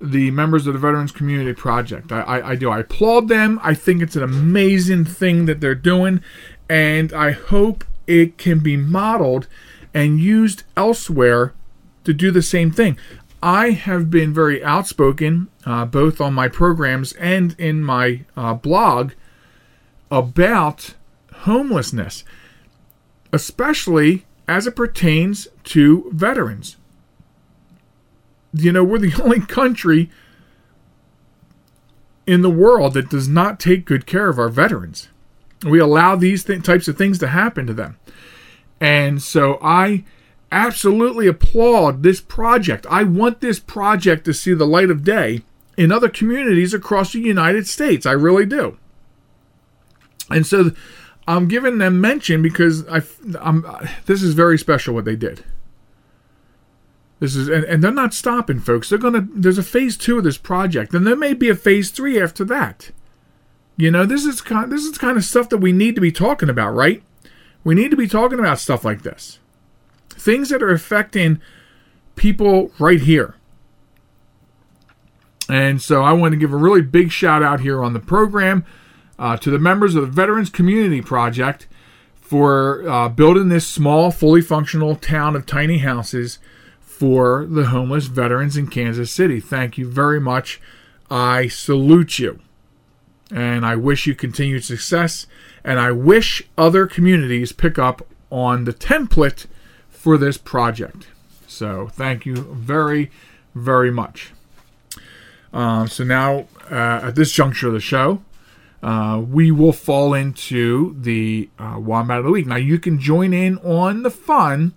the members of the Veterans Community Project. I, I, I, do. I applaud them. I think it's an amazing thing that they're doing, and I hope it can be modeled and used elsewhere to do the same thing. I have been very outspoken, uh, both on my programs and in my uh, blog, about homelessness, especially as it pertains to veterans. You know, we're the only country in the world that does not take good care of our veterans. We allow these th- types of things to happen to them. And so I absolutely applaud this project. I want this project to see the light of day in other communities across the United States. I really do. And so I'm giving them mention because I, I'm, uh, this is very special what they did. This is, and, and they're not stopping, folks. They're gonna. There's a phase two of this project, and there may be a phase three after that. You know, this is kind. This is kind of stuff that we need to be talking about, right? We need to be talking about stuff like this things that are affecting people right here. And so I want to give a really big shout out here on the program uh, to the members of the Veterans Community Project for uh, building this small, fully functional town of tiny houses for the homeless veterans in Kansas City. Thank you very much. I salute you. And I wish you continued success. And I wish other communities pick up on the template for this project. So thank you very, very much. Uh, so now, uh, at this juncture of the show, uh, we will fall into the uh, Wombat of the Week. Now, you can join in on the fun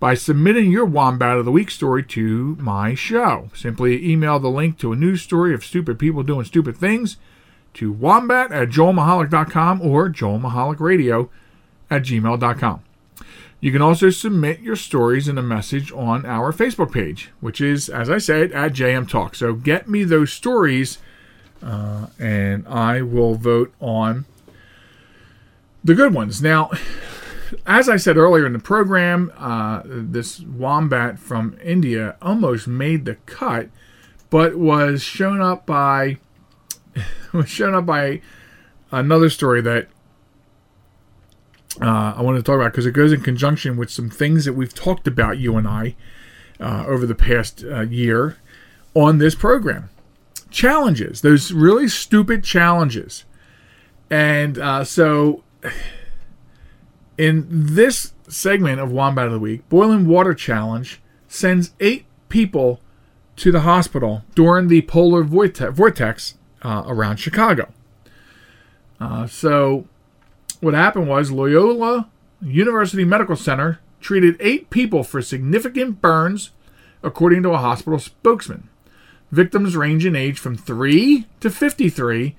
by submitting your Wombat of the Week story to my show. Simply email the link to a news story of stupid people doing stupid things to wombat at joelmichalec.com or joelmichalecradio at gmail.com. You can also submit your stories in a message on our Facebook page, which is, as I said, at JM Talk. So get me those stories, uh, and I will vote on the good ones. Now, as I said earlier in the program, uh, this wombat from India almost made the cut, but was shown up by was shown up by another story that uh, I want to talk about because it goes in conjunction with some things that we've talked about, you and I, uh, over the past uh, year on this program. Challenges, those really stupid challenges. And uh, so, in this segment of Wombat of the Week, Boiling Water Challenge sends eight people to the hospital during the polar vortex uh, around Chicago. Uh, so, what happened was Loyola University Medical Center treated eight people for significant burns, according to a hospital spokesman. Victims range in age from 3 to 53,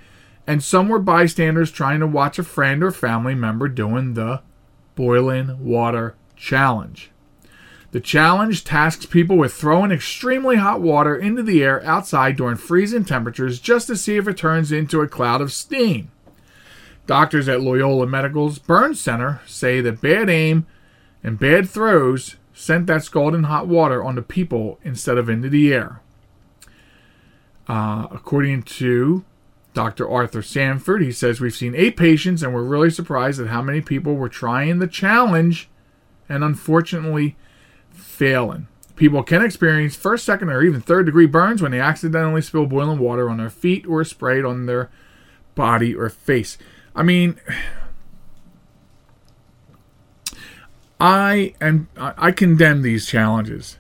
and some were bystanders trying to watch a friend or family member doing the boiling water challenge. The challenge tasks people with throwing extremely hot water into the air outside during freezing temperatures just to see if it turns into a cloud of steam. Doctors at Loyola Medical's Burn Center say that bad aim and bad throws sent that scalding hot water onto people instead of into the air. Uh, according to Dr. Arthur Sanford, he says we've seen eight patients and we're really surprised at how many people were trying the challenge and unfortunately failing. People can experience first, second, or even third degree burns when they accidentally spill boiling water on their feet or spray it on their body or face. I mean, I am I condemn these challenges.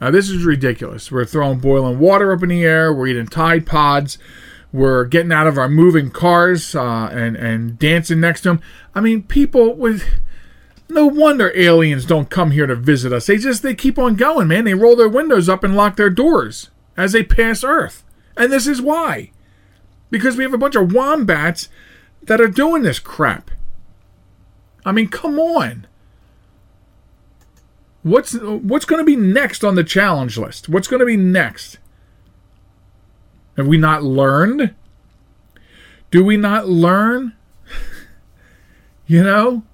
Now this is ridiculous. We're throwing boiling water up in the air. We're eating Tide Pods. We're getting out of our moving cars uh, and and dancing next to them. I mean, people with no wonder aliens don't come here to visit us. They just they keep on going, man. They roll their windows up and lock their doors as they pass Earth. And this is why. Because we have a bunch of wombats that are doing this crap. I mean, come on. What's what's going to be next on the challenge list? What's going to be next? Have we not learned? Do we not learn? you know?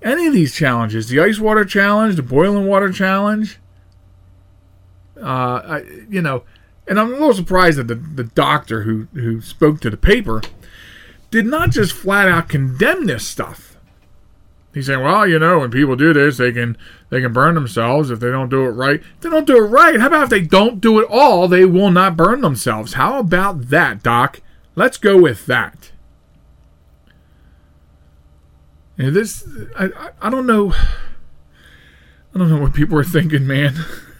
Any of these challenges, the ice water challenge, the boiling water challenge, uh, I, you know, and I'm a little surprised that the, the doctor who, who spoke to the paper did not just flat out condemn this stuff. He's saying, well, you know, when people do this, they can they can burn themselves if they don't do it right. If they don't do it right, how about if they don't do it all, they will not burn themselves? How about that, Doc? Let's go with that. And this, I, I, I don't know. I don't know what people are thinking, man.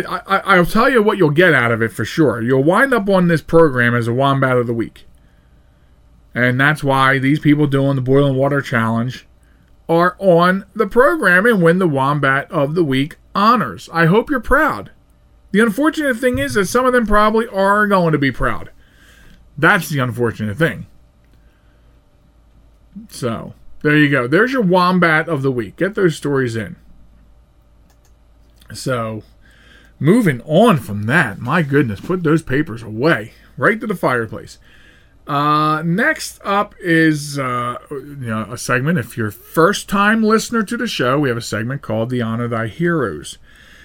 I, I, I'll tell you what you'll get out of it for sure. You'll wind up on this program as a Wombat of the Week. And that's why these people doing the Boiling Water Challenge are on the program and win the Wombat of the Week honors. I hope you're proud. The unfortunate thing is that some of them probably are going to be proud. That's the unfortunate thing. So, there you go. There's your Wombat of the Week. Get those stories in. So, moving on from that, my goodness, put those papers away right to the fireplace. Uh, next up is uh, you know a segment. If you're first time listener to the show, we have a segment called the Honor Thy Heroes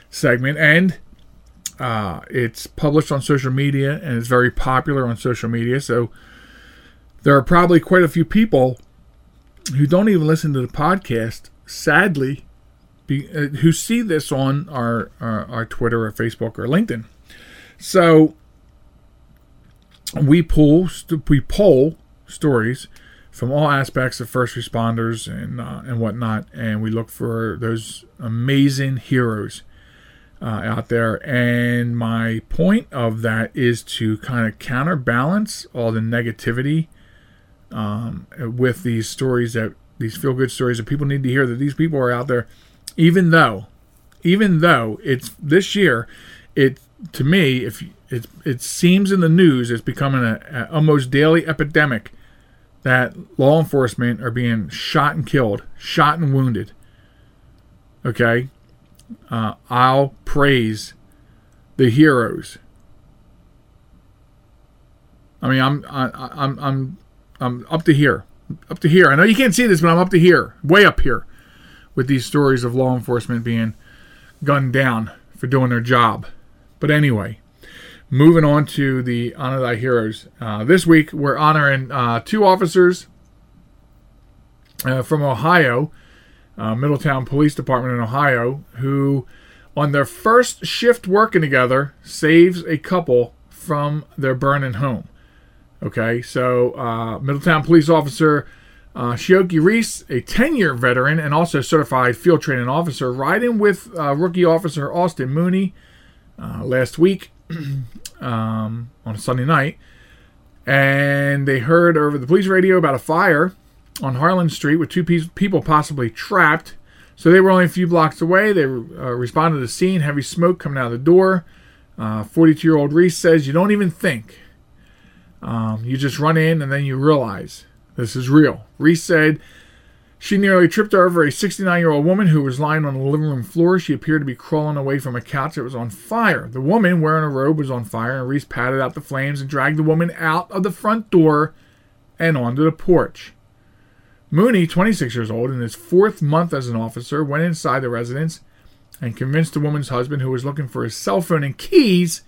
segment, and uh, it's published on social media and it's very popular on social media. So there are probably quite a few people who don't even listen to the podcast, sadly, be, uh, who see this on our, our our Twitter or Facebook or LinkedIn. So we pull we poll stories from all aspects of first responders and uh, and whatnot, and we look for those amazing heroes uh, out there. And my point of that is to kind of counterbalance all the negativity um, with these stories that these feel good stories that people need to hear that these people are out there, even though, even though it's this year, it to me if it it seems in the news it's becoming a, a, almost daily epidemic that law enforcement are being shot and killed, shot and wounded. Okay, uh, I'll praise the heroes. I mean, I'm I, I'm I'm I'm up to here, up to here. I know you can't see this, but I'm up to here, way up here, with these stories of law enforcement being gunned down for doing their job. But anyway, moving on to the Honor Thy Heroes. Uh, this week, we're honoring uh, two officers uh, from Ohio, uh, Middletown Police Department in Ohio, who, on their first shift working together, saves a couple from their burning home. Okay, so uh, Middletown Police Officer uh, Shioki Reese, a 10 year veteran and also certified field training officer, riding with uh, rookie officer Austin Mooney uh, last week um, on a Sunday night, and they heard over the police radio about a fire on Harlan Street with two pe- people possibly trapped. So they were only a few blocks away. They uh, responded to the scene, heavy smoke coming out of the door. 42 uh, year old Reese says, You don't even think. Um, you just run in and then you realize this is real. Reese said She nearly tripped over a 69 year old woman who was lying on the living room floor. She appeared to be crawling away from a couch that was on fire. The woman, wearing a robe, was on fire, and Reese patted out the flames and dragged the woman out of the front door and onto the porch. Mooney, 26 years old, in his fourth month as an officer, went inside the residence and convinced the woman's husband, who was looking for his cell phone and keys,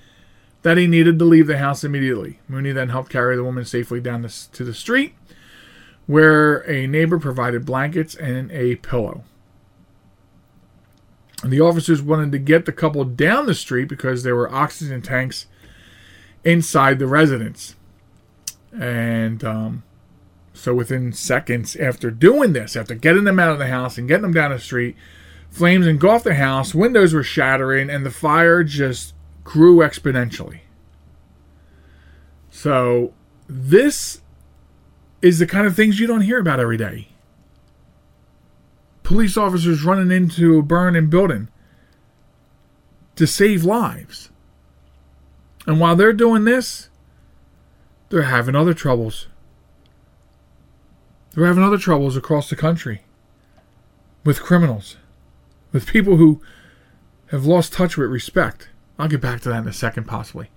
that he needed to leave the house immediately. Mooney then helped carry the woman safely down the, to the street, where a neighbor provided blankets and a pillow. The officers wanted to get the couple down the street because there were oxygen tanks inside the residence. And um, so within seconds after doing this, after getting them out of the house and getting them down the street, flames engulfed the house, windows were shattering, and the fire just grew exponentially. So this is the kind of things you don't hear about every day. Police officers running into a burning building to save lives. And while they're doing this, they're having other troubles. They're having other troubles across the country with criminals, with people who have lost touch with respect. I'll get back to that in a second, possibly.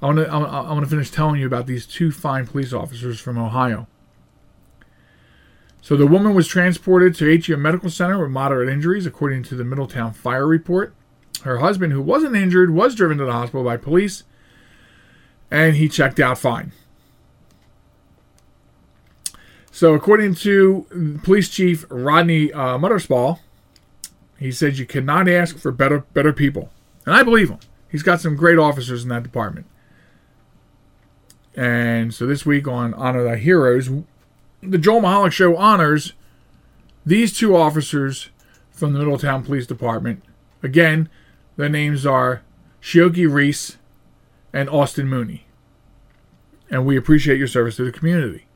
I want to I want to finish telling you about these two fine police officers from Ohio. So the woman was transported to HEM Medical Center with moderate injuries, according to the Middletown Fire Report. Her husband, who wasn't injured, was driven to the hospital by police, and he checked out fine. So, according to Police Chief Rodney uh, Muterspaw, he said you cannot ask for better better people, and I believe him. He's got some great officers in that department. And so this week on Honor Thy Heroes, the Joel Michalec Show honors these two officers from the Middletown Police Department. Again, their names are Shioki Reese and Austin Mooney. And we appreciate your service to the community.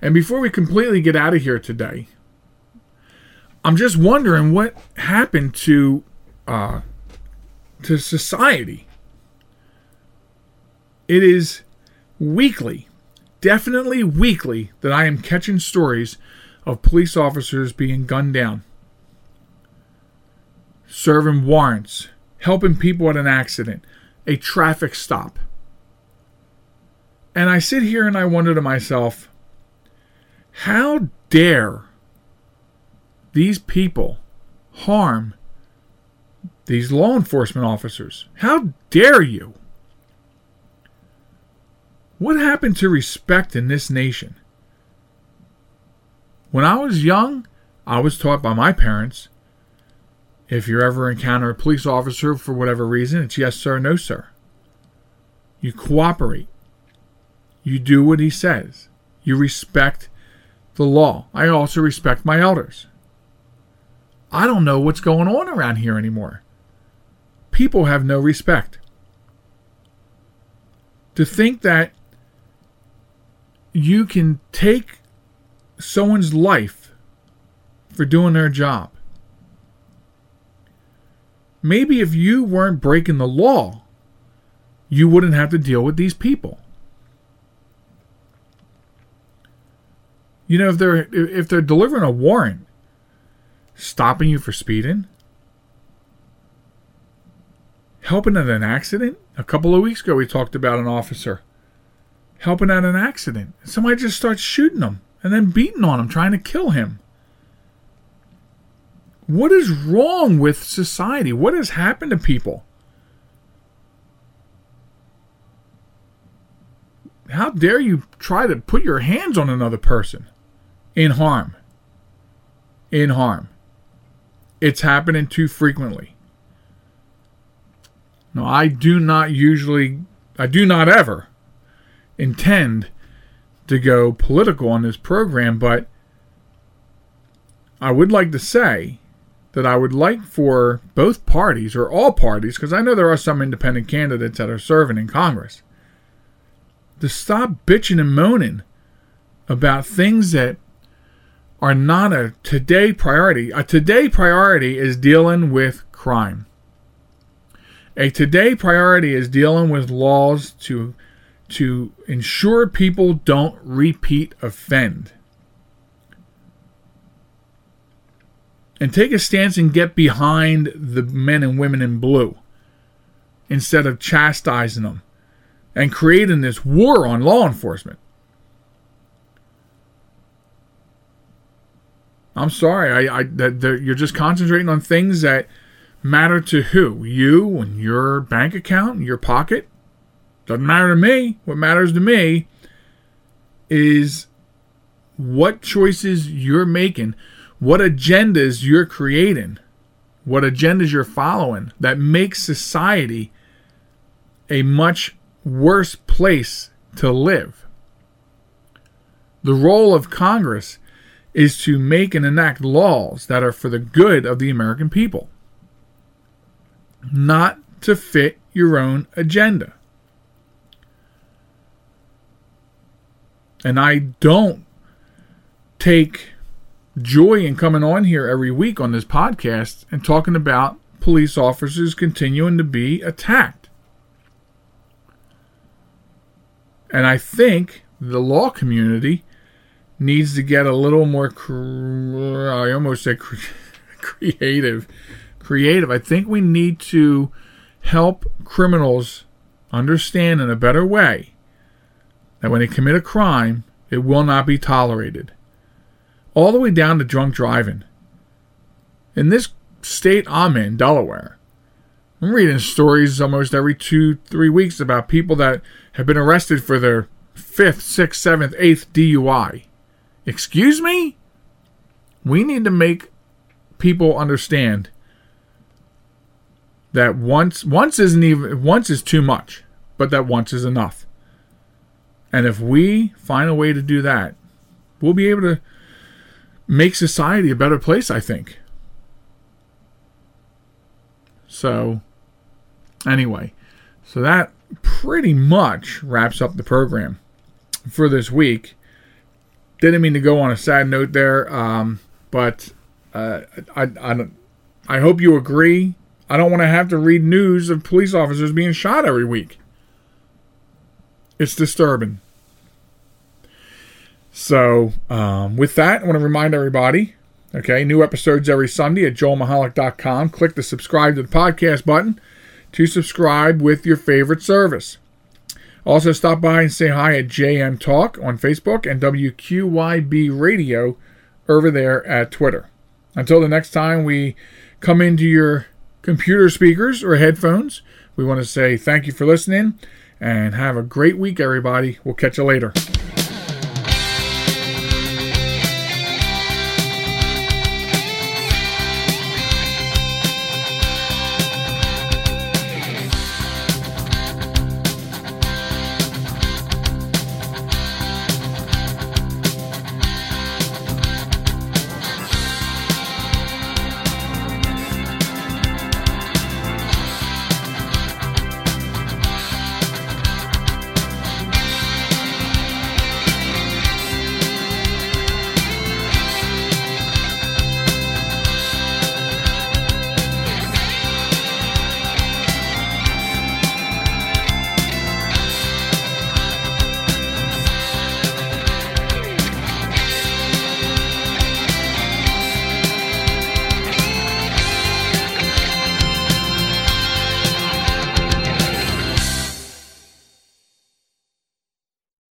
And before we completely get out of here today, I'm just wondering what happened to uh, to society. It is weekly, definitely weekly, that I am catching stories of police officers being gunned down, serving warrants, helping people at an accident, a traffic stop. And I sit here and I wonder to myself, how dare these people harm these law enforcement officers? How dare you? What happened to respect in this nation? When I was young, I was taught by my parents if you ever encounter a police officer for whatever reason, it's yes, sir, no, sir. You cooperate. You do what he says. You respect the law. I also respect my elders. I don't know what's going on around here anymore. People have no respect. To think that you can take someone's life for doing their job. Maybe if you weren't breaking the law, you wouldn't have to deal with these people. You know, if they're if they're delivering a warrant, stopping you for speeding, helping at an accident. A couple of weeks ago, we talked about an officer helping out an accident. Somebody just starts shooting him and then beating on him, trying to kill him. What is wrong with society? What has happened to people? How dare you try to put your hands on another person in harm? In harm. It's happening too frequently. No, I do not usually, I do not ever intend to go political on this program, but I would like to say that I would like for both parties, or all parties, because I know there are some independent candidates that are serving in Congress, to stop bitching and moaning about things that are not a today priority. A today priority is dealing with crime. A today priority is dealing with laws to to ensure people don't repeat offend. And take a stance and get behind the men and women in blue instead of chastising them and creating this war on law enforcement. I'm sorry, I, I that, that you're just concentrating on things that matter to who? You and your bank account, and your pocket, doesn't matter to me. What matters to me is what choices you're making, what agendas you're creating, what agendas you're following that makes society a much worse place to live. The role of Congress is to make and enact laws that are for the good of the American people, not to fit your own agenda. And I don't take joy in coming on here every week on this podcast and talking about police officers continuing to be attacked. And I think the law community needs to get a little more, cr- I almost said cre- creative. Creative. I think we need to help criminals understand in a better way that when they commit a crime, it will not be tolerated. All the way down to drunk driving. In this state I'm in, Delaware, I'm reading stories almost every two, three weeks about people that have been arrested for their fifth, sixth, seventh, eighth DUI. Excuse me? We need to make people understand that once once isn't even once is too much, but that once is enough. And if we find a way to do that, we'll be able to make society a better place, I think. So, anyway, so that pretty much wraps up the program for this week. Didn't mean to go on a sad note there, um, but uh, I, I, I hope you agree. I don't want to have to read news of police officers being shot every week. It's disturbing. So, um, with that, I want to remind everybody okay, new episodes every Sunday at joelmichalec.com. Click the subscribe to the podcast button to subscribe with your favorite service. Also, stop by and say hi at JM Talk on Facebook and WQYB Radio over there at Twitter. Until the next time we come into your computer speakers or headphones, we want to say thank you for listening and have a great week, everybody. We'll catch you later.